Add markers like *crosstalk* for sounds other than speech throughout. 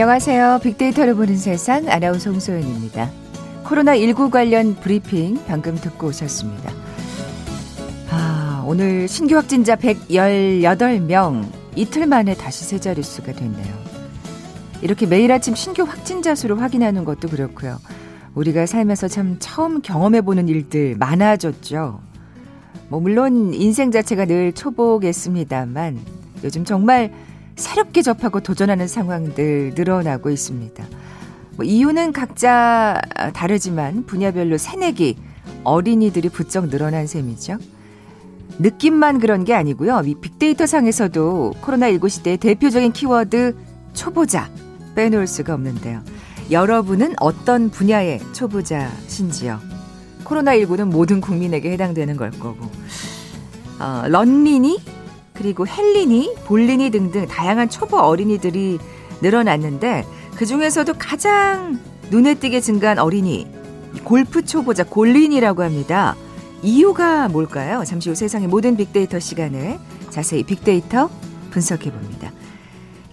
안녕하세요. 빅데이터를 보는 세상 아나운서 홍소연입니다. 코로나19 관련 브리핑 방금 듣고 오셨습니다. 아, 오늘 신규 확진자 118명 이틀 만에 다시 세 자릿수가 됐네요. 이렇게 매일 아침 신규 확진자 수를 확인하는 것도 그렇고요. 우리가 살면서 참 처음 경험해 보는 일들 많아졌죠. 뭐, 물론 인생 자체가 늘 초보겠습니다만 요즘 정말 새롭게 접하고 도전하는 상황들 늘어나고 있습니다. 뭐 이유는 각자 다르지만 분야별로 새내기 어린이들이 부쩍 늘어난 셈이죠. 느낌만 그런 게 아니고요. 이 빅데이터 상에서도 코로나19 시대의 대표적인 키워드 초보자 빼놓을 수가 없는데요. 여러분은 어떤 분야의 초보자신지요? 코로나19는 모든 국민에게 해당되는 걸 거고. 어, 런린이 그리고 헬린이, 볼린이 등등 다양한 초보 어린이들이 늘어났는데 그 중에서도 가장 눈에 띄게 증가한 어린이 골프 초보자 골린이라고 합니다. 이유가 뭘까요? 잠시 후 세상의 모든 빅데이터 시간에 자세히 빅데이터 분석해 봅니다.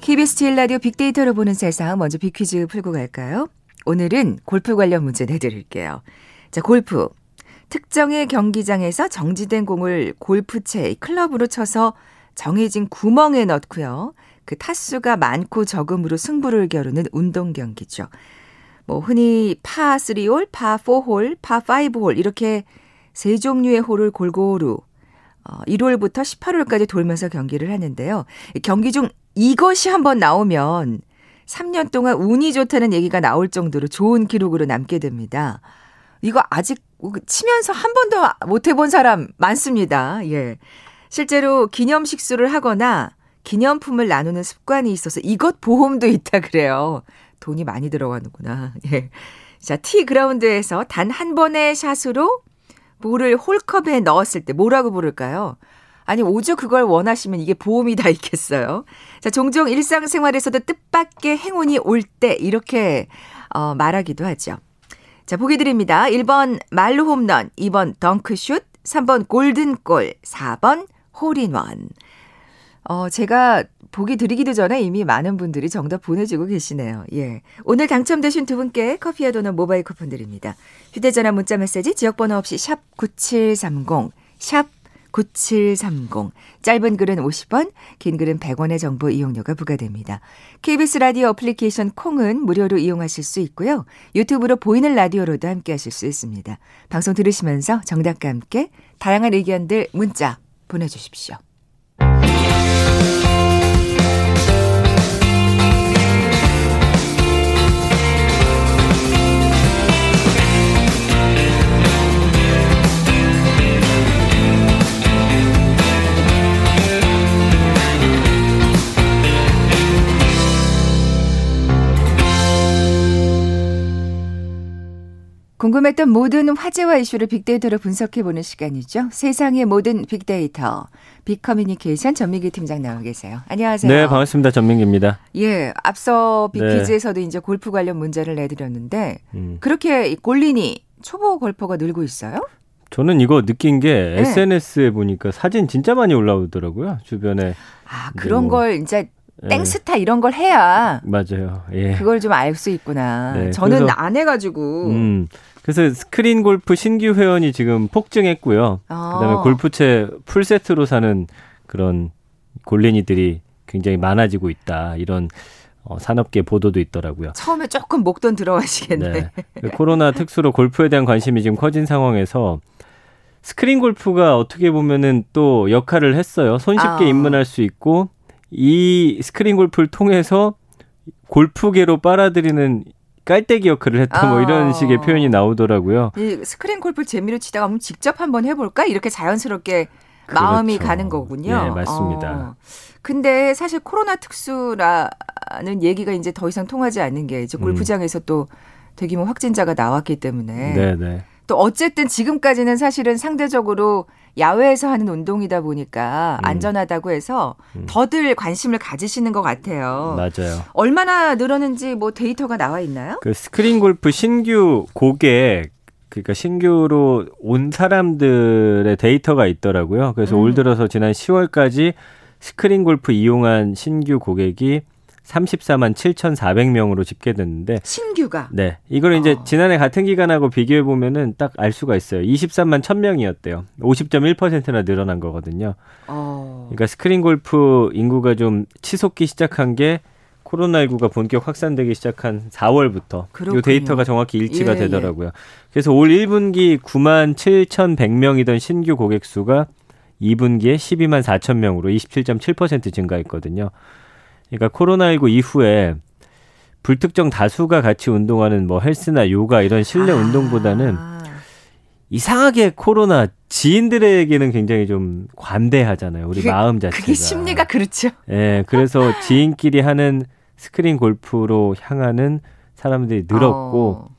KBS 제일 라디오 빅데이터로 보는 세상 먼저 빅퀴즈 풀고 갈까요? 오늘은 골프 관련 문제 내드릴게요. 자, 골프. 특정의 경기장에서 정지된 공을 골프채, 클럽으로 쳐서 정해진 구멍에 넣고요. 그 타수가 많고 적음으로 승부를 겨루는 운동 경기죠. 뭐 흔히 파 3홀, 파 4홀, 파 5홀 이렇게 세 종류의 홀을 골고루 어, 1홀부터 18홀까지 돌면서 경기를 하는데요. 경기 중 이것이 한번 나오면 3년 동안 운이 좋다는 얘기가 나올 정도로 좋은 기록으로 남게 됩니다. 이거 아직 치면서 한 번도 못 해본 사람 많습니다. 예. 실제로 기념식수를 하거나 기념품을 나누는 습관이 있어서 이것 보험도 있다 그래요. 돈이 많이 들어가는구나. *laughs* 예. 자, 티 그라운드에서 단 한 번의 샷으로 볼을 홀컵에 넣었을 때 뭐라고 부를까요? 아니, 오죽 그걸 원하시면 이게 보험이 다 있겠어요. 자, 종종 일상생활에서도 뜻밖의 행운이 올 때 이렇게 어, 말하기도 하죠. 자, 보기 드립니다. 1번 말루 홈런, 2번 덩크슛, 3번 골든골, 4번 홀인원. 어, 제가 보기 드리기도 전에 이미 많은 분들이 정답 보내주고 계시네요. 예. 오늘 당첨되신 두 분께 커피와 도넛 모바일 쿠폰 드립니다. 휴대전화 문자 메시지 지역번호 없이 샵 9730, 샵 9730. 짧은 글은 50원, 긴 글은 100원의 정보 이용료가 부과됩니다. KBS 라디오 어플리케이션 콩은 무료로 이용하실 수 있고요. 유튜브로 보이는 라디오로도 함께 하실 수 있습니다. 방송 들으시면서 정답과 함께 다양한 의견들 문자 보내주십시오. 궁금했던 모든 화제와 이슈를 빅데이터로 분석해보는 시간이죠. 세상의 모든 빅데이터. 빅커뮤니케이션 전민기 팀장 나와 계세요. 안녕하세요. 네, 반갑습니다. 전민기입니다. 예, 앞서 빅퀴즈에서도 네. 이제 골프 관련 문제를 내드렸는데 음. 그렇게 골린이 초보 골퍼가 늘고 있어요? 저는 이거 느낀 게 네. SNS에 보니까 사진 진짜 많이 올라오더라고요. 주변에. 아, 그런 뭐. 걸 이제 예. 땡스타 이런 걸 해야 맞아요. 예. 그걸 좀 알 수 있구나. 네, 저는 안 해가지고. 음, 그래서 스크린 골프 신규 회원이 지금 폭증했고요. 아. 그다음에 골프채 풀 세트로 사는 그런 골린이들이 굉장히 많아지고 있다. 이런 어, 산업계 보도도 있더라고요. 처음에 조금 목돈 들어가시겠네. 네. 그 코로나 특수로 골프에 대한 관심이 지금 커진 상황에서 스크린 골프가 어떻게 보면은 또 역할을 했어요. 손쉽게 아. 입문할 수 있고 이 스크린 골프를 통해서 골프계로 빨아들이는 깔때기 역할을 했다 뭐 이런 아. 식의 표현이 나오더라고요. 이 스크린 골프 재미로 치다가 한번 직접 한번 해볼까 이렇게 자연스럽게 그렇죠. 마음이 가는 거군요. 네, 맞습니다. 어. 근데 사실 코로나 특수라는 얘기가 이제 더 이상 통하지 않는 게 이제 골프장에서 음. 또 대규모 확진자가 나왔기 때문에 네, 네. 또 어쨌든 지금까지는 사실은 상대적으로 야외에서 하는 운동이다 보니까 음. 안전하다고 해서 음. 더들 관심을 가지시는 것 같아요. 맞아요. 얼마나 늘었는지 뭐 데이터가 나와 있나요? 그 스크린 골프 신규 고객 그러니까 신규로 온 사람들의 데이터가 있더라고요. 그래서 음. 올 들어서 지난 10월까지 스크린 골프 이용한 신규 고객이 34만 7,400명으로 집계됐는데 신규가 네. 이걸 이제 어. 지난해 같은 기간하고 비교해 보면은 딱 알 수가 있어요. 23만 1,000명이었대요. 50.1%나 늘어난 거거든요. 어. 그러니까 스크린 골프 인구가 좀 치솟기 시작한 게 코로나19가 본격 확산되기 시작한 4월부터 그렇군요. 이 데이터가 정확히 일치가 예, 되더라고요. 그래서 올 1분기 9만 7,100명이던 신규 고객 수가 2분기에 12만 4천 명으로 27.7% 증가했거든요. 그러니까 코로나19 이후에 불특정 다수가 같이 운동하는 뭐 헬스나 요가 이런 실내 아. 운동보다는 이상하게 코로나 지인들에게는 굉장히 좀 관대하잖아요. 우리 그게- 마음 자체가. 그게 심리가 그렇죠. 예, 그래서 지인끼리 하는 스크린 골프로 향하는 사람들이 늘었고 어.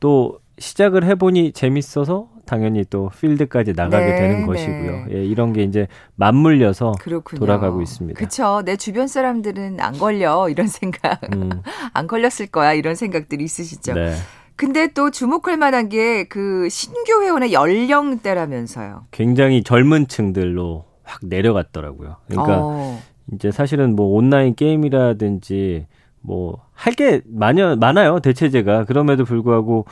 또 시작을 해보니 재밌어서 당연히 또 필드까지 나가게 네, 되는 네. 것이고요. 예, 이런 게 이제 맞물려서 그렇군요. 돌아가고 있습니다. 그렇죠. 내 주변 사람들은 안 걸려 이런 생각, 음, *laughs* 안 걸렸을 거야 이런 생각들이 있으시죠. 네. 근데 또 주목할 만한 게 그 신규 회원의 연령대라면서요. 굉장히 젊은 층들로 확 내려갔더라고요. 그러니까 어. 이제 사실은 뭐 온라인 게임이라든지 뭐 할 게 많아요 대체제가 그럼에도 불구하고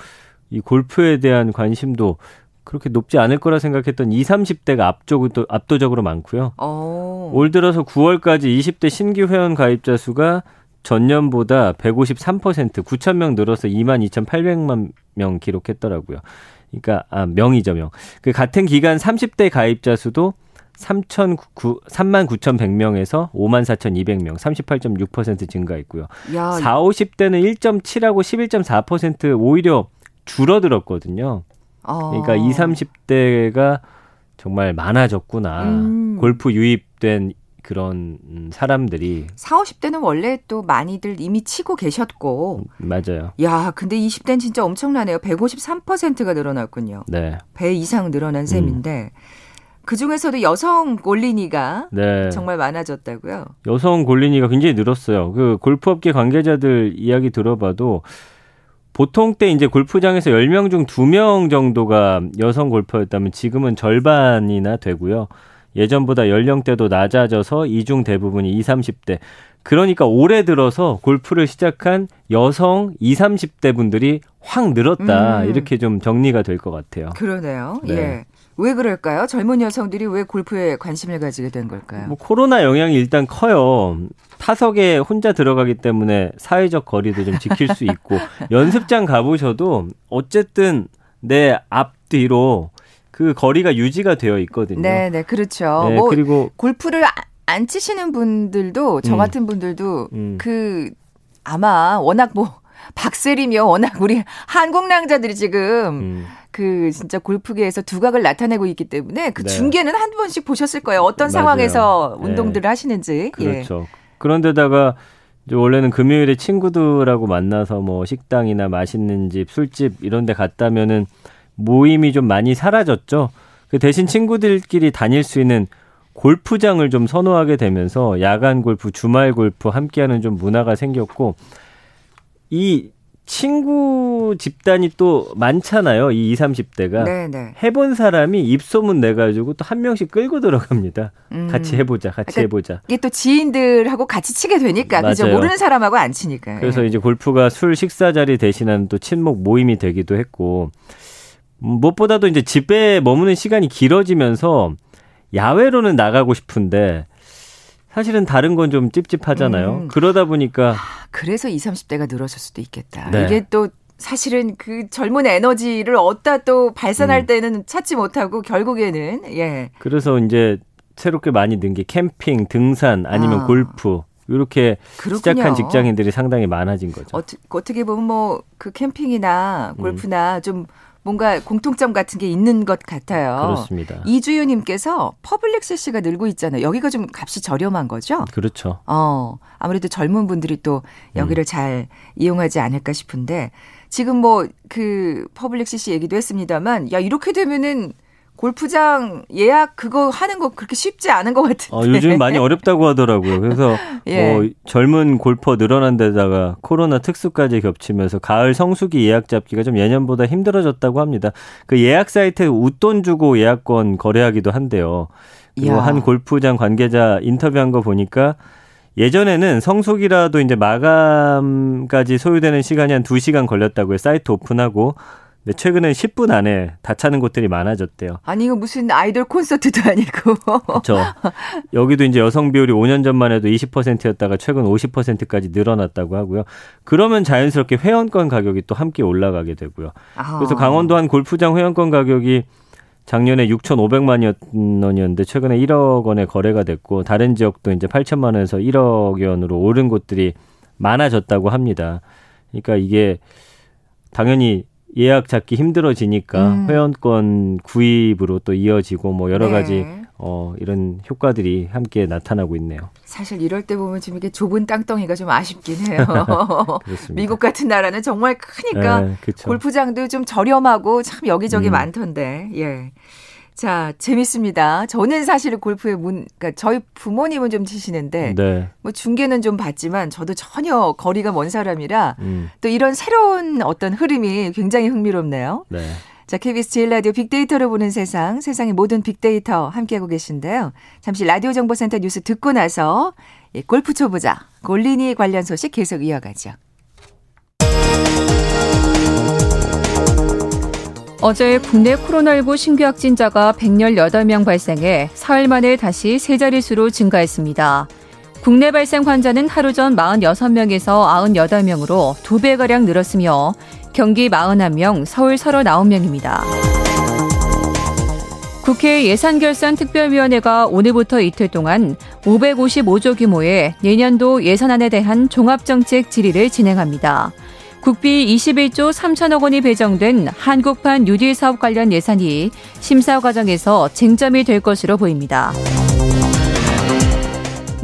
이 골프에 대한 관심도 그렇게 높지 않을 거라 생각했던 20, 30대가 압도적으로, 압도적으로 많고요. 어. 올 들어서 9월까지 20대 신규 회원 가입자 수가 전년보다 153% 9천 명 늘어서 2만 2,800만 명 기록했더라고요. 그러니까 아 명이죠 명. 그 같은 기간 30대 가입자 수도 3천 3만 9,100명에서 5만 4,200명, 38.6% 증가했고요. 야, 4, 50대는 1.7하고 11.4% 오히려 줄어들었거든요. 어. 그러니까 20, 30대가 정말 많아졌구나. 음. 골프 유입된 그런 음, 사람들이 4, 50대는 원래 또 많이들 이미 치고 계셨고. 맞아요. 야, 근데 20대는 진짜 엄청나네요. 153%가 늘어났군요. 네. 배 이상 늘어난 셈인데. 그 중에서도 여성 골린이가 음. 네. 정말 많아졌다고요. 여성 골린이가 굉장히 늘었어요. 그 골프업계 관계자들 이야기 들어봐도 보통 때 이제 골프장에서 10명 중 2명 정도가 여성 골퍼였다면 지금은 절반이나 되고요. 예전보다 연령대도 낮아져서 이중 대부분이 20, 30대. 그러니까 올해 들어서 골프를 시작한 여성 20, 30대 분들이 확 늘었다. 음. 이렇게 좀 정리가 될 것 같아요. 그러네요. 네. 예. 왜 그럴까요? 젊은 여성들이 왜 골프에 관심을 가지게 된 걸까요? 뭐 코로나 영향이 일단 커요. 타석에 혼자 들어가기 때문에 사회적 거리도 좀 지킬 수 있고 *laughs* 연습장 가보셔도 어쨌든 내 앞뒤로 그 거리가 유지가 되어 있거든요. 네, 네, 그렇죠. 네, 뭐 그리고 골프를 아- 안 치시는 분들도 저 음. 같은 분들도 음. 그 아마 워낙 뭐 *laughs* 박세리며 워낙 우리 한국 낭자들이 지금 음, 그 진짜 골프계에서 두각을 나타내고 있기 때문에 그 네. 중계는 한 번씩 보셨을 거예요. 어떤. 상황에서 네. 운동들을 하시는지. 예. 그렇죠. 그런데다가 이제 원래는 금요일에 친구들하고 만나서 뭐 식당이나 맛있는 집, 술집 이런 데 갔다면은 모임이 좀 많이 사라졌죠. 그 대신 친구들끼리 다닐 수 있는 골프장을 좀 선호하게 되면서 야간 골프, 주말 골프 함께하는 좀 문화가 생겼고 이 친구 집단이 또 많잖아요. 이 20, 30대가. 네, 네. 해본 사람이 입소문 내가지고 또 한 명씩 끌고 들어갑니다. 음. 같이 해보자, 같이 그러니까 해보자. 이게 또 지인들하고 같이 치게 되니까 그죠? 맞아요. 모르는 사람하고 안 치니까. 그래서 예. 이제 골프가 술 식사 자리 대신하는 또 친목 모임이 되기도 했고 음, 무엇보다도 이제 집에 머무는 시간이 길어지면서 야외로는 나가고 싶은데 사실은 다른 건 좀 찝찝하잖아요. 음. 그러다 보니까 그래서 20, 30대가 늘었을 수도 있겠다. 네. 이게 또 사실은 그 젊은 에너지를 얻다 또 발산할 음. 때는 찾지 못하고 결국에는 예. 그래서 이제 새롭게 많이 는 게 캠핑, 등산 아니면 아. 골프 이렇게 그렇군요. 시작한 직장인들이 상당히 많아진 거죠. 어트, 어떻게 보면 뭐 그 캠핑이나 음. 골프나 좀 뭔가 공통점 같은 게 있는 것 같아요. 그렇습니다. 이주유님께서 public CC가 늘고 있잖아요. 여기가 좀 값이 저렴한 거죠? 그렇죠. 어, 아무래도 젊은 분들이 또 여기를 음. 잘 이용하지 않을까 싶은데 지금 뭐 그 public CC 얘기도 했습니다만 야 이렇게 되면은 골프장 예약 그거 하는 거 그렇게 쉽지 않은 것 같은데. 어, 요즘 많이 어렵다고 하더라고요. 그래서 *laughs* 예. 뭐 젊은 골퍼 늘어난 데다가 코로나 특수까지 겹치면서 가을 성수기 예약 잡기가 좀 예년보다 힘들어졌다고 합니다. 그 예약 사이트에 웃돈 주고 예약권 거래하기도 한대요. 그리고 이야. 한 골프장 관계자 인터뷰한 거 보니까 예전에는 성수기라도 이제 마감까지 소요되는 시간이 한 2시간 걸렸다고요. 사이트 오픈하고 근 최근에 10분 안에 다 차는 곳들이 많아졌대요. 아니 이거 무슨 아이돌 콘서트도 아니고. 그렇죠. 여기도 이제 여성 비율이 5년 전만 해도 20%였다가 최근 50%까지 늘어났다고 하고요. 그러면 자연스럽게 회원권 가격이 또 함께 올라가게 되고요. 아. 그래서 강원도 한 골프장 회원권 가격이 작년에 6,500만 원이었는데 최근에 1억 원에 거래가 됐고 다른 지역도 이제 8천만 원에서 1억 원으로 오른 곳들이 많아졌다고 합니다. 그러니까 이게 당연히 예약 잡기 힘들어지니까 음. 회원권 구입으로 또 이어지고 뭐 여러 네. 가지 어 이런 효과들이 함께 나타나고 있네요. 사실 이럴 때 보면 지금 이게 좁은 땅덩이가 좀 아쉽긴 해요. *laughs* 미국 같은 나라는 정말 크니까 네, 골프장도 좀 저렴하고 참 여기저기 음. 많던데. 예. 자, 재밌습니다. 저는 사실 골프에 문, 그러니까 저희 부모님은 좀 치시는데, 네. 뭐 중계는 좀 봤지만, 저도 전혀 거리가 먼 사람이라, 음. 또 이런 새로운 어떤 흐름이 굉장히 흥미롭네요. 네. 자, KBS 제일 라디오 빅데이터로 보는 세상, 세상의 모든 빅데이터 함께하고 계신데요. 잠시 라디오 정보센터 뉴스 듣고 나서, 골프 초보자, 골리니 관련 소식 계속 이어가죠. 어제 국내 코로나19 신규 확진자가 118명 발생해 사흘 만에 다시 세 자릿수로 증가했습니다. 국내 발생 환자는 하루 전 46명에서 98명으로 2배가량 늘었으며 경기 41명, 서울 39명입니다. 국회 예산결산특별위원회가 오늘부터 이틀 동안 555조 규모의 내년도 예산안에 대한 종합정책 질의를 진행합니다. 국비 21조 3천억 원이 배정된 한국판 뉴딜 사업 관련 예산이 심사 과정에서 쟁점이 될 것으로 보입니다.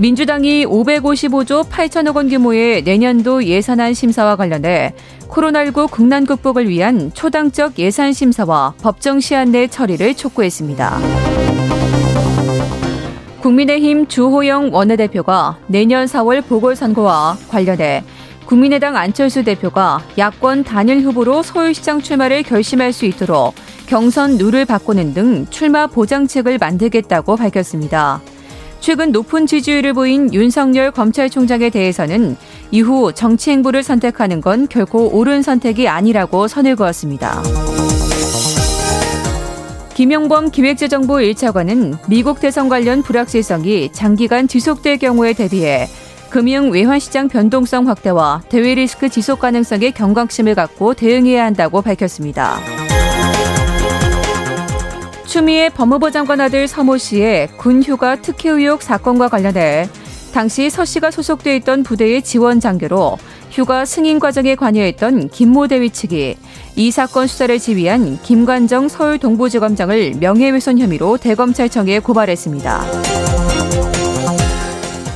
민주당이 555조 8천억 원 규모의 내년도 예산안 심사와 관련해 코로나19 국난 극복을 위한 초당적 예산 심사와 법정 시한 내 처리를 촉구했습니다. 국민의힘 주호영 원내대표가 내년 4월 보궐선거와 관련해 국민의당 안철수 대표가 야권 단일 후보로 서울시장 출마를 결심할 수 있도록 경선 룰을 바꾸는 등 출마 보장책을 만들겠다고 밝혔습니다. 최근 높은 지지율을 보인 윤석열 검찰총장에 대해서는 이후 정치 행보를 선택하는 건 결코 옳은 선택이 아니라고 선을 그었습니다. 김영범 기획재정부 1차관은 미국 대선 관련 불확실성이 장기간 지속될 경우에 대비해 금융 외환시장 변동성 확대와 대외 리스크 지속 가능성에 경각심을 갖고 대응해야 한다고 밝혔습니다. 추미애 법무부 장관 아들 서모 씨의 군 휴가 특혜 의혹 사건과 관련해 당시 서 씨가 소속돼 있던 부대의 지원 장교로 휴가 승인 과정에 관여했던 김모 대위 측이 이 사건 수사를 지휘한 김관정 서울 동부지검장을 명예훼손 혐의로 대검찰청에 고발했습니다.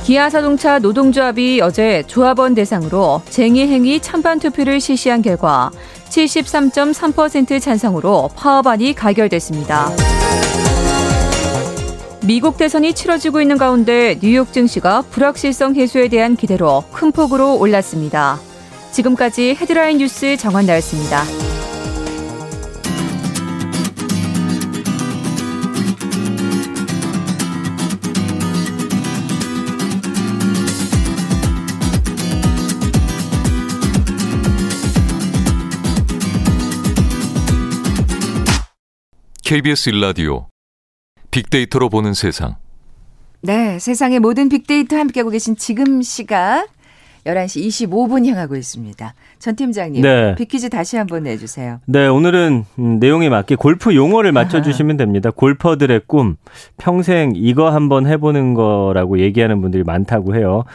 기아 자동차 노동조합이 어제 조합원 대상으로 쟁의 행위 찬반 투표를 실시한 결과 73.3% 찬성으로 파업안이 가결됐습니다. 미국 대선이 치러지고 있는 가운데 뉴욕 증시가 불확실성 해소에 대한 기대로 큰 폭으로 올랐습니다. 지금까지 헤드라인 뉴스 정원 나였습니다. KBS 일라디오 빅데이터로 보는 세상. 네, 세상의 모든 빅데이터 함께하고 계신 지금 시각 11시 25분 향하고 있습니다. 전 팀장님, 네. 빅퀴즈 다시 한번 내주세요. 네, 오늘은 음, 내용에 맞게 골프 용어를 맞춰주시면 됩니다. 골퍼들의 꿈, 평생 이거 한번 해보는 거라고 얘기하는 분들이 많다고 해요.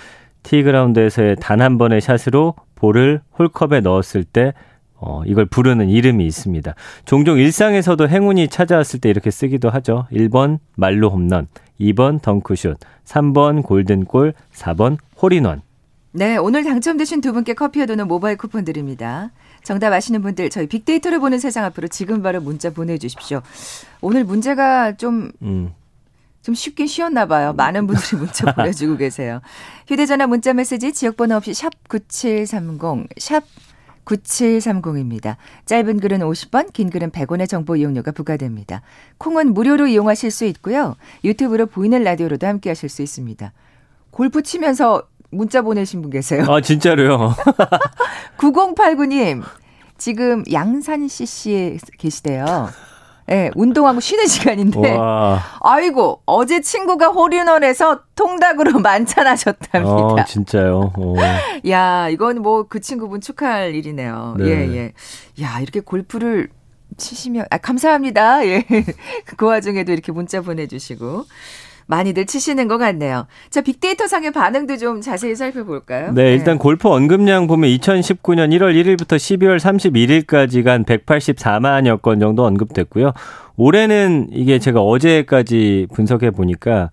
티그라운드에서의 단 한 번의 샷으로 볼을 홀컵에 넣었을 때 어, 이걸 부르는 이름이 있습니다. 종종 일상에서도 행운이 찾아왔을 때 이렇게 쓰기도 하죠. 1번 말로 홈런, 2번 덩크슛, 3번 골든골, 4번 홀인원. 네, 오늘 당첨되신 두 분께 커피와 도는 모바일 쿠폰 드립니다. 정답 아시는 분들 저희 빅데이터를 보는 세상 앞으로 지금 바로 문자 보내주십시오. 오늘 문제가 좀 음. 좀 쉽게 쉬었나 봐요. 많은 분들이 문자 보내주고 *laughs* 계세요. 휴대전화 문자 메시지 지역번호 없이 샵 9730, 샵 9730입니다. 짧은 글은 50원, 긴 글은 100원의 정보 이용료가 부과됩니다. 콩은 무료로 이용하실 수 있고요. 유튜브로 보이는 라디오로도 함께 하실 수 있습니다. 골프 치면서 문자 보내신 분 계세요. 아, 진짜로요? *laughs* 9089님, 지금 양산 CC에 계시대요. 예, 네, 운동하고 쉬는 시간인데. 와. 아이고, 어제 친구가 홀인원에서 통닭으로 *laughs* 만찬하셨답니다. 어, 진짜요? 오. 야, 이건 뭐 그 친구분 축하할 일이네요. 네. 예, 예. 야, 이렇게 골프를 치시면, 아, 감사합니다. 예. *laughs* 그 와중에도 이렇게 문자 보내주시고. 많이들 치시는 것 같네요. 자, 빅데이터 상의 반응도 좀 자세히 살펴볼까요? 네, 일단 네. 골프 언급량 보면 2019년 1월 1일부터 12월 31일까지가 한 184만여 건 정도 언급됐고요. 올해는 이게 제가 어제까지 분석해 보니까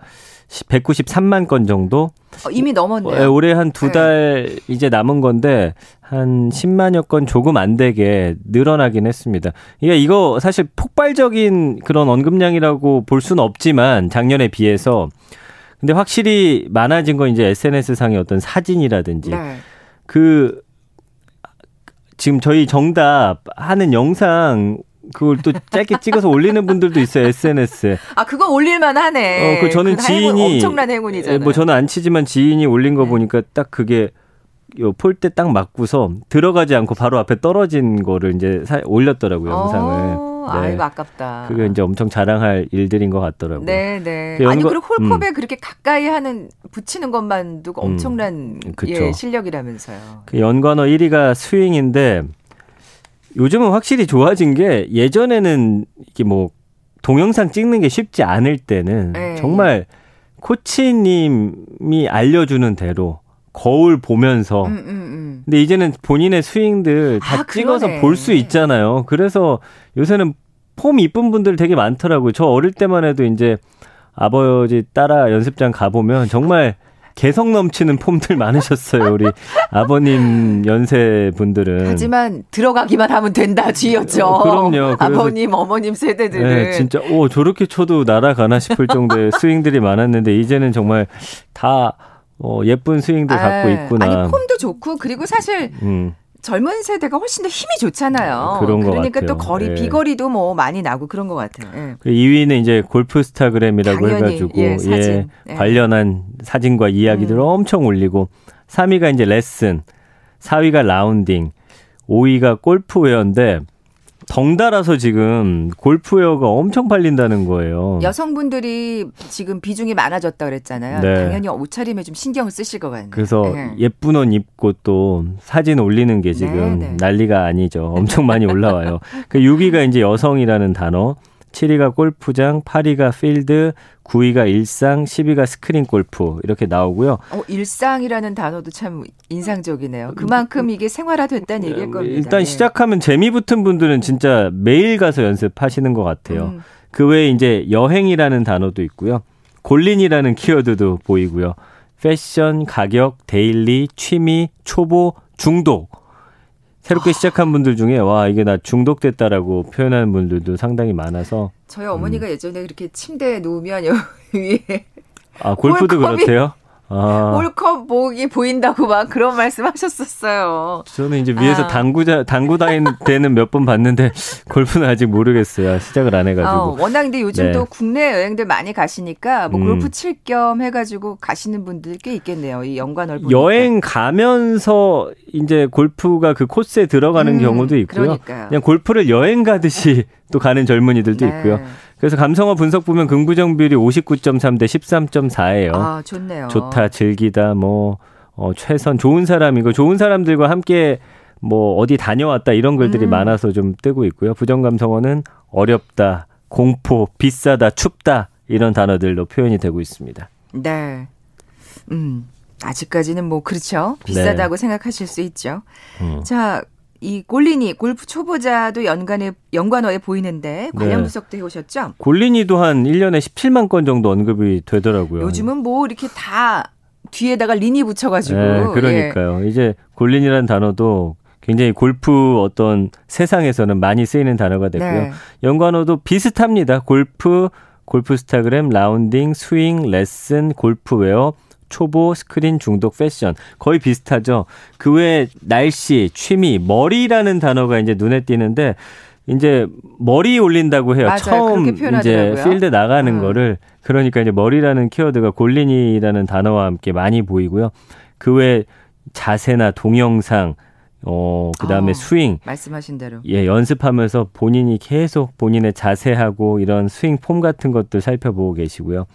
193만 건 정도. 어, 이미 넘었네요. 네, 올해 한 두달 네. 이제 남은 건데 한 10만여 건 조금 안 되게 늘어나긴 했습니다. 이게 이거 사실 폭발적인 그런 언급량이라고 볼 수는 없지만 작년에 비해서 근데 확실히 많아진 건 이제 SNS 상의 어떤 사진이라든지 네. 그 지금 저희 정답 하는 영상 그걸 또 짧게 찍어서 올리는 분들도 있어요 SNS에. 아 그건 올릴만 하네. 어, 그 저는 그 지인이 행운, 엄청난 행운이잖아요. 뭐 저는 안 치지만 지인이 올린 거 네. 보니까 딱 그게 요 폴대 딱 맞고서 들어가지 않고 바로 앞에 떨어진 거를 이제 사, 올렸더라고요 영상을. 어, 네. 아이고 아깝다. 그게 이제 엄청 자랑할 일들인 것 같더라고요. 네, 네. 그 아니 그리고 홀컵에 음. 그렇게 가까이 하는 붙이는 것만도 음. 엄청난 음, 예, 실력이라면서요. 그 연관어 1위가 스윙인데 요즘은 확실히 좋아진 게 예전에는 이게 뭐 동영상 찍는 게 쉽지 않을 때는 네. 정말 코치님이 알려주는 대로 거울 보면서 음, 음, 음. 근데 이제는 본인의 스윙들 다 아, 찍어서 볼 수 있잖아요. 그래서 요새는 폼 이쁜 분들 되게 많더라고요. 저 어릴 때만 해도 이제 아버지 따라 연습장 가보면 정말 개성 넘치는 폼들 많으셨어요. 우리 아버님 연세 분들은. 하지만 들어가기만 하면 된다 쥐였죠. 어, 그럼요. 아버님, 어머님 세대들은. 네, 진짜 오 저렇게 쳐도 날아가나 싶을 정도의 *laughs* 스윙들이 많았는데 이제는 정말 다 어, 예쁜 스윙도 아, 갖고 있구나. 아니 폼도 좋고 그리고 사실 음. 젊은 세대가 훨씬 더 힘이 좋잖아요. 그런 그러니까 또 거리 예. 비거리도 뭐 많이 나고 그런 것 같아요. 예. 2위는 그 이제 골프스타그램이라고 당연히, 해가지고 예, 예, 예, 관련한 사진과 이야기들을 음. 엄청 올리고 3위가 이제 레슨, 4위가 라운딩, 5위가 골프웨어인데 덩달아서 지금 골프웨어가 엄청 팔린다는 거예요. 여성분들이 지금 비중이 많아졌다 그랬잖아요. 네. 당연히 옷차림에 좀 신경을 쓰실 것 같네요. 그래서 네. 예쁜 옷 입고 또 사진 올리는 게 지금 네, 네. 난리가 아니죠. 엄청 많이 올라와요. 그 6위가 이제 여성이라는 단어, 7위가 골프장, 8위가 필드, 9위가 일상, 10위가 스크린 골프 이렇게 나오고요. 어, 일상이라는 단어도 참 인상적이네요. 그만큼 이게 생활화됐다는 얘기일 음, 겁니다. 일단 네. 시작하면 재미 붙은 분들은 진짜 매일 가서 연습하시는 것 같아요. 음. 그 외에 이제 여행이라는 단어도 있고요. 골린이라는 키워드도 보이고요. 패션, 가격, daily, 취미, 초보, 중독 새롭게 시작한 분들 중에 와 이게 나 중독됐다라고 표현하는 분들도 상당히 많아서 저희 어머니가 음. 예전에 그렇게 침대에 누우면 위에 아 골프도 그렇대요? 아. 홀컵 목이 보인다고 막 그런 말씀 하셨었어요. 저는 이제 위에서 아. 당구자, 당구 다니는 *laughs* 몇 번 봤는데 골프는 아직 모르겠어요. 시작을 안 해가지고. 어, 워낙 근데 요즘 네. 또 국내 여행들 많이 가시니까 뭐 음. 골프 칠겸 해가지고 가시는 분들 꽤 있겠네요. 이 연관을 보니까. 여행 가면서 이제 골프가 그 코스에 들어가는 음, 경우도 있고요. 그러니까요. 그냥 골프를 여행 가듯이 또 가는 젊은이들도 네. 있고요. 그래서 감성어 분석 보면 긍부정 비율이 59.3 대 13.4예요. 아, 좋네요. 좋다, 즐기다, 뭐, 어, 최선, 좋은 사람이고, 좋은 사람들과 함께 뭐, 어디 다녀왔다, 이런 글들이 음. 많아서 좀 뜨고 있고요. 부정 감성어는 어렵다, 공포, 비싸다, 춥다, 이런 단어들로 표현이 되고 있습니다. 네. 음. 아직까지는 뭐 그렇죠. 비싸다고 네. 생각하실 수 있죠. 음. 자, 이 골리니 골프 초보자도 연간에 연관어에 보이는데 관련 네. 분석도 해오셨죠? 골리니도 한 1년에 17만 건 정도 언급이 되더라고요. 요즘은 뭐 이렇게 다 뒤에다가 리니 붙여가지고. 네, 그러니까요. 예. 이제 골린이라는 단어도 굉장히 골프 어떤 세상에서는 많이 쓰이는 단어가 됐고요. 네. 연관어도 비슷합니다. 골프, 골프 스타그램, 라운딩, 스윙, 레슨, 골프웨어, 초보, 스크린, 중독, 패션 거의 비슷하죠. 그 외에 날씨, 취미, 머리라는 단어가 이제 눈에 띄는데 이제 머리 올린다고 해요. 맞아요. 처음 이제 필드 나가는 음. 거를 그러니까 이제 머리라는 키워드가 골린이라는 단어와 함께 많이 보이고요. 그외 자세나 동영상 어, 그 다음에 어, 스윙. 말씀하신 대로. 예, 연습하면서 본인이 계속 본인의 자세하고 이런 스윙 폼 같은 것들 살펴보고 계시고요.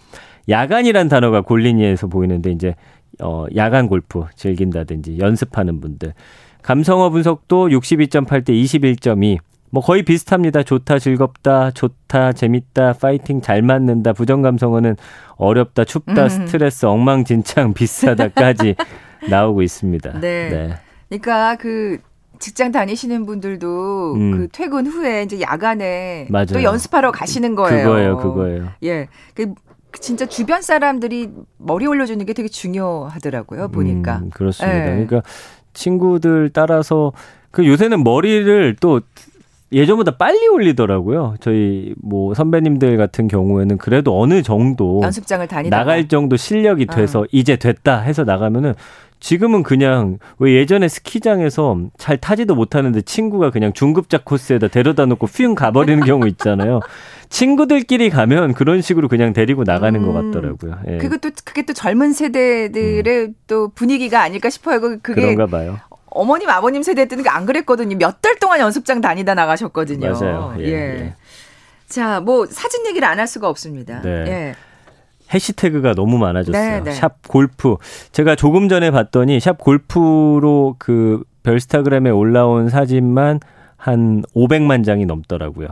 야간이란 단어가 골린이에서 보이는데 이제 어, 야간 골프 즐긴다든지 연습하는 분들. 감성어 분석도 62.8 대 21.2. 뭐 거의 비슷합니다. 좋다, 즐겁다, 좋다, 재밌다, 파이팅, 잘 맞는다, 부정 감성어는 어렵다, 춥다, 음. 스트레스, 엉망진창, *laughs* 비싸다까지 나오고 있습니다. 네. 그러니까 그 직장 다니시는 분들도 음. 그 퇴근 후에 이제 야간에 맞아요. 또 연습하러 가시는 거예요. 그거예요, 그거예요. 예. 그 진짜 주변 사람들이 머리 올려주는 게 되게 중요하더라고요. 보니까. 음, 그렇습니다. 예. 그러니까 친구들 따라서 그 요새는 머리를 또 예전보다 빨리 올리더라고요. 저희 뭐 선배님들 같은 경우에는 그래도 어느 정도 연습장을 다니다 나갈 정도 실력이 돼서 어. 이제 됐다 해서 나가면은 지금은 그냥 왜 예전에 스키장에서 잘 타지도 못하는데 친구가 그냥 중급자 코스에다 데려다 놓고 휘웅 가버리는 경우 있잖아요. *laughs* 친구들끼리 가면 그런 식으로 그냥 데리고 나가는 것 음. 같더라고요. 예. 또 그게 또 젊은 세대들의 또 분위기가 아닐까 싶어요. 그- 그게 음. 그런가 봐요. 어머님 아버님 세대 때는 안 그랬거든요. 몇 달 동안 연습장 다니다 나가셨거든요. 맞아요. 예, 예. 자, 뭐 사진 얘기를 안 할 수가 없습니다. 네. 예. 해시태그가 너무 많아졌어요. 네, 네. 샵 골프. 제가 조금 전에 봤더니 샵 골프로 그 별스타그램에 올라온 사진만 한 500만 장이 넘더라고요.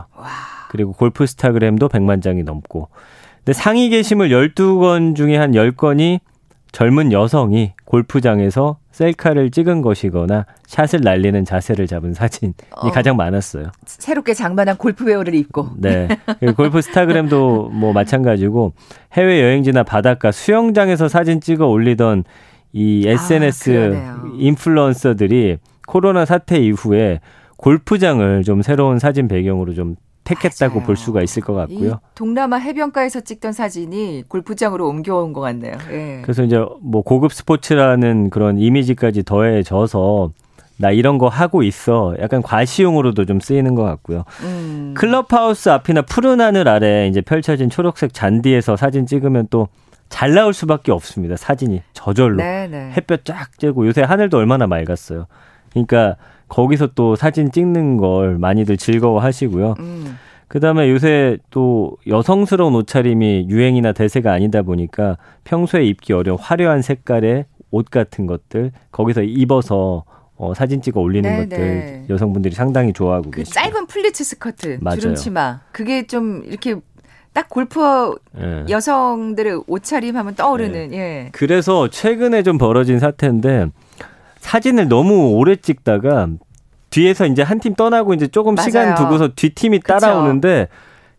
그리고 골프 스타그램도 100만 장이 넘고. 근데 상위 게시물 12건 중에 한 10건이 젊은 여성이 골프장에서 셀카를 찍은 것이거나 샷을 날리는 자세를 잡은 사진이 어. 가장 많았어요. 새롭게 장만한 골프웨어를 입고. 네. 골프 스타그램도 뭐 마찬가지고 해외 여행지나 바닷가 수영장에서 사진 찍어 올리던 이 SNS 아. 인플루언서들이 코로나 사태 이후에 골프장을 좀 새로운 사진 배경으로 좀 택했다고 맞아요. 볼 수가 있을 것이 같고요. 동남아 해변가에서 찍던 사진이 골프장으로 옮겨온 것 같네요. 예. 그래서 이제 뭐 고급 스포츠라는 그런 이미지까지 더해져서 나 이런 거 하고 있어. 약간 과시용으로도 좀 쓰이는 것 같고요. 음. 클럽하우스 앞이나 푸른 하늘 아래 이제 펼쳐진 초록색 잔디에서 사진 찍으면 또 잘 나올 수밖에 없습니다. 사진이 저절로 네네. 햇볕 쫙 쬐고 요새 하늘도 얼마나 맑았어요. 그러니까 거기서 또 사진 찍는 걸 많이들 즐거워 하시고요. 음. 그다음에 요새 또 여성스러운 옷차림이 유행이나 대세가 아니다 보니까 평소에 입기 어려운 화려한 색깔의 옷 같은 것들 거기서 입어서 어, 사진 찍어 올리는 네네. 것들 여성분들이 상당히 좋아하고 그 계시죠. 짧은 플리츠 스커트, 맞아요. 주름 치마. 그게 좀 이렇게 딱 골프 예. 여성들의 옷차림 하면 떠오르는 네. 예. 그래서 최근에 좀 벌어진 사태인데 사진을 너무 오래 찍다가 뒤에서 이제 한 팀 떠나고 이제 조금 맞아요. 시간 두고서 뒷팀이 그쵸. 따라오는데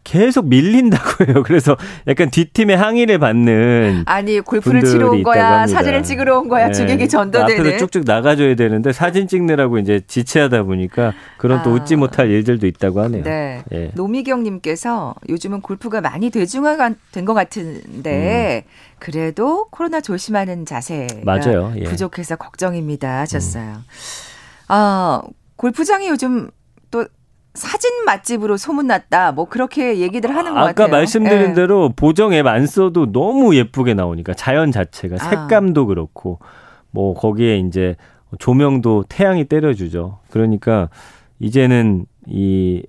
계속 밀린다고 *laughs* 해요. 그래서 약간 뒷팀의 항의를 받는 아니 골프를 치러 온 거야. 사진을 찍으러 온 거야, 네. 주객이 전도되는. 앞에서 쭉쭉 나가줘야 되는데 사진 찍느라고 이제 지체하다 보니까 그런 또 아. 웃지 못할 일들도 있다고 하네요. 네. 예. 노미경님께서 요즘은 골프가 많이 대중화가 된 것 같은데 그래도 코로나 조심하는 자세가 음. 맞아요. 예. 음. 부족해서 걱정입니다 하셨어요. 아 골프장이 요즘 또 사진 맛집으로 소문났다. 뭐 그렇게 얘기들 하는 것 아까 같아요. 말씀드린 예. 대로 보정 앱 안 써도 너무 예쁘게 나오니까 자연 자체가 아. 색감도 그렇고 뭐 거기에 이제 조명도 태양이 때려주죠. 그러니까 이제는 이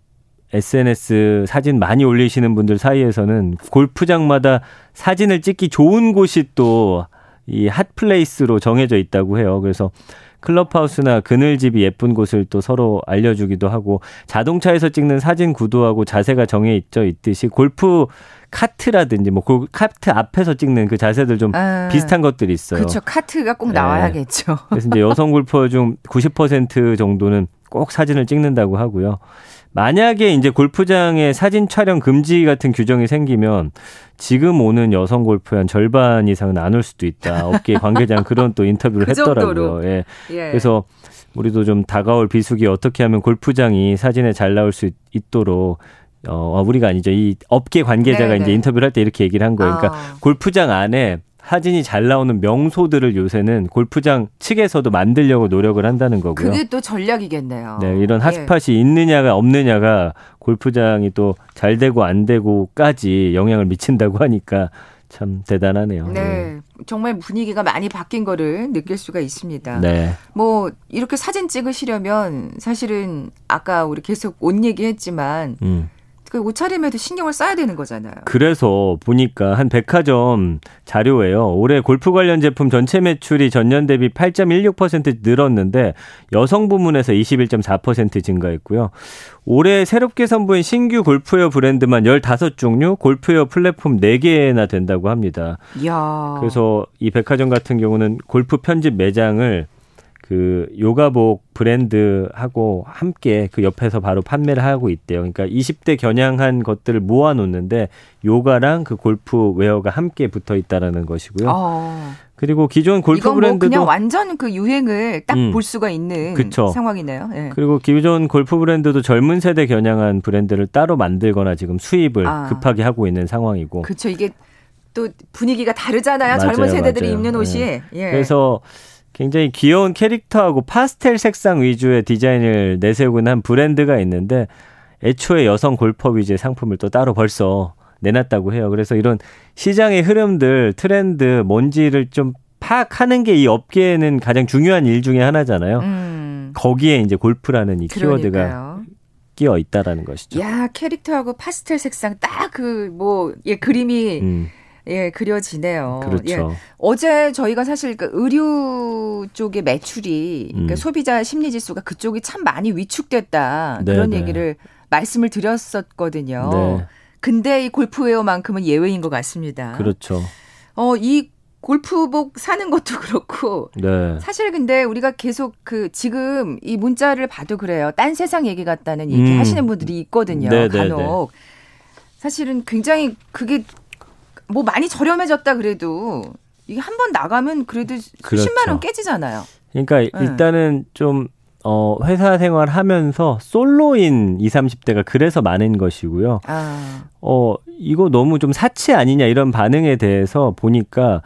SNS 사진 많이 올리시는 분들 사이에서는 골프장마다 사진을 찍기 좋은 곳이 또 이 핫플레이스로 정해져 있다고 해요. 그래서 클럽하우스나 그늘집이 예쁜 곳을 또 서로 알려주기도 하고 자동차에서 찍는 사진 구도하고 자세가 정해져 있듯이 골프 카트라든지 뭐 골- 카트 앞에서 찍는 그 자세들 좀 아, 비슷한 것들이 있어요. 그렇죠. 카트가 꼭 네. 나와야겠죠. 그래서 이제 여성 골퍼 중 90% 정도는 꼭 사진을 찍는다고 하고요. 만약에 이제 골프장에 사진 촬영 금지 같은 규정이 생기면 지금 오는 여성 골프의 한 절반 이상은 안 올 수도 있다. 업계 *laughs* 관계자는 그런 또 인터뷰를 그 했더라고요. 예. 예. 그래서 우리도 좀 다가올 비수기 어떻게 하면 골프장이 사진에 잘 나올 수 있도록 어 우리가 아니죠. 이 업계 관계자가 네네. 이제 인터뷰를 할 때 이렇게 얘기를 한 거예요. 그러니까 아. 골프장 안에 사진이 잘 나오는 명소들을 요새는 골프장 측에서도 만들려고 노력을 한다는 거고요. 그게 또 전략이겠네요. 네, 이런 예. 핫스팟이 있느냐가 없느냐가 골프장이 또 잘 되고 안 되고까지 영향을 미친다고 하니까 참 대단하네요. 네. 네. 정말 분위기가 많이 바뀐 거를 느낄 수가 있습니다. 네. 뭐 이렇게 사진 찍으시려면 사실은 아까 우리 계속 옷 얘기했지만 음. 그 옷차림에도 신경을 써야 되는 거잖아요. 그래서 보니까 한 백화점 자료에요. 올해 골프 관련 제품 전체 매출이 전년 대비 8.16% 늘었는데 여성 부문에서 21.4% 증가했고요. 올해 새롭게 선보인 신규 골프웨어 브랜드만 15종류, 골프웨어 플랫폼 4개나 된다고 합니다. 야. 그래서 이 백화점 같은 경우는 골프 편집 매장을 그 요가복 브랜드하고 함께 그 옆에서 바로 판매를 하고 있대요. 그러니까 20대 겨냥한 것들을 모아 놓는데 요가랑 그 골프 웨어가 함께 붙어 있다라는 것이고요. 어. 그리고 기존 골프 뭐 브랜드도 그냥 완전 그 유행을 딱볼 음. 수가 있는 그쵸. 상황이네요. 네. 그리고 기존 골프 브랜드도 젊은 세대 겨냥한 브랜드를 따로 만들거나 지금 수입을 아. 급하게 하고 있는 상황이고. 그렇죠. 이게 또 분위기가 다르잖아요. 맞아요, 젊은 세대들이 맞아요. 입는 옷이. 네. 예. 그래서 굉장히 귀여운 캐릭터하고 파스텔 색상 위주의 디자인을 내세우는 한 브랜드가 있는데 애초에 여성 골퍼 위주의 상품을 또 따로 벌써 내놨다고 해요. 그래서 이런 시장의 흐름들, 트렌드, 뭔지를 좀 파악하는 게 이 업계에는 가장 중요한 일 중에 하나잖아요. 음. 거기에 이제 골프라는 이 키워드가 끼어 있다라는 것이죠. 야 캐릭터하고 파스텔 색상 딱 그 뭐 예 그림이 음. 예, 그려지네요. 그렇죠. 예. 어제 저희가 사실 그 의류 쪽의 매출이 그러니까 음. 소비자 심리 지수가 그쪽이 참 많이 위축됐다. 네, 그런 네. 얘기를 말씀을 드렸었거든요. 네. 근데 이 골프웨어만큼은 예외인 것 같습니다. 그렇죠. 어, 이 골프복 사는 것도 *laughs* 그렇고 네. 사실 근데 우리가 계속 그 지금 이 문자를 봐도 그래요. 딴 세상 얘기 같다는 얘기 음. 하시는 분들이 있거든요. 네, 네 간혹. 사실은 굉장히 그게 뭐 많이 저렴해졌다 그래도 이게 한 번 나가면 그래도 그렇죠. 수십만 원 깨지잖아요. 그러니까 네. 일단은 좀 어, 회사 생활 하면서 솔로인 20, 30대가 그래서 많은 것이고요. 아. 어, 이거 너무 좀 사치 아니냐 이런 반응에 대해서 보니까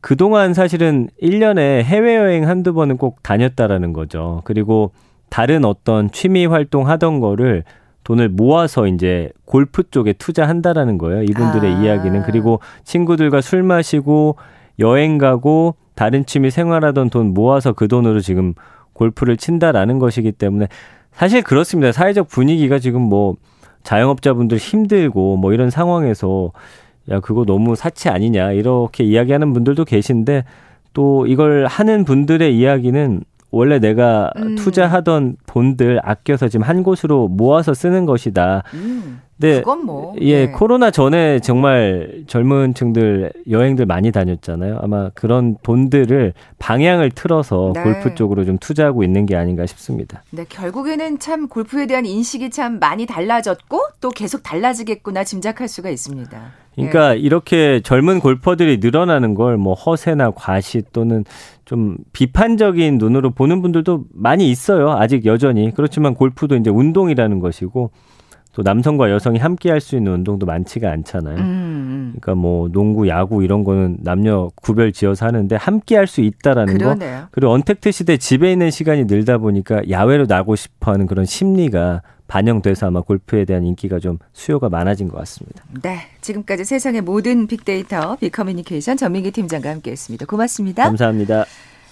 그동안 사실은 1년에 해외여행 한두 번은 꼭 다녔다라는 거죠. 그리고 다른 어떤 취미 활동 하던 거를 돈을 모아서 이제 골프 쪽에 투자한다라는 거예요. 이분들의 아. 이야기는 그리고 친구들과 술 마시고 여행 가고 다른 취미 생활하던 돈 모아서 그 돈으로 지금 골프를 친다라는 것이기 때문에 사실 그렇습니다. 사회적 분위기가 지금 뭐 자영업자분들 힘들고 뭐 이런 상황에서 야 그거 너무 사치 아니냐 이렇게 이야기하는 분들도 계신데 또 이걸 하는 분들의 이야기는 원래 내가 음. 투자하던 돈들 아껴서 지금 한 곳으로 모아서 쓰는 것이다. 음. 네, 그건 뭐. 예, 네. 코로나 전에 정말 젊은 층들 여행들 많이 다녔잖아요. 아마 그런 돈들을 방향을 틀어서 네. 골프 쪽으로 좀 투자하고 있는 게 아닌가 싶습니다. 네, 결국에는 참 골프에 대한 인식이 참 많이 달라졌고 또 계속 달라지겠구나 짐작할 수가 있습니다. 그러니까 네. 이렇게 젊은 골퍼들이 늘어나는 걸 뭐 허세나 과시 또는 좀 비판적인 눈으로 보는 분들도 많이 있어요. 아직 여전히. 그렇지만 골프도 이제 운동이라는 것이고 또 남성과 여성이 함께 할 수 있는 운동도 많지가 않잖아요. 음, 음. 그러니까 뭐 농구, 야구 이런 거는 남녀 구별 지어서 하는데 함께 할 수 있다라는 그러네요. 거. 그리고 언택트 시대 집에 있는 시간이 늘다 보니까 야외로 나고 싶어 하는 그런 심리가 반영돼서 아마 골프에 대한 인기가 좀 수요가 많아진 것 같습니다. 네. 지금까지 세상의 모든 빅데이터 빅커뮤니케이션 전민기 팀장과 함께 했습니다. 고맙습니다. 감사합니다.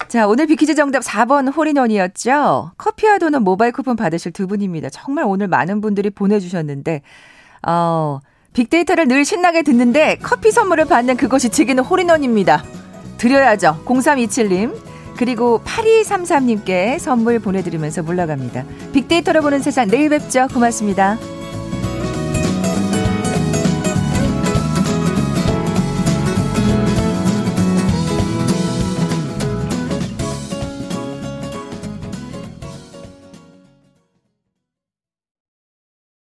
자, 오늘 빅퀴즈 정답 4번 홀인원이었죠. 커피와 도넛 모바일 쿠폰 받으실 두 분입니다. 정말 오늘 많은 분들이 보내주셨는데, 어, 빅데이터를 늘 신나게 듣는데 커피 선물을 받는 그것이 제게는 홀인원입니다. 드려야죠. 0327님. 그리고 8233님께 선물 보내드리면서 물러갑니다. 빅데이터를 보는 세상 내일 뵙죠. 고맙습니다.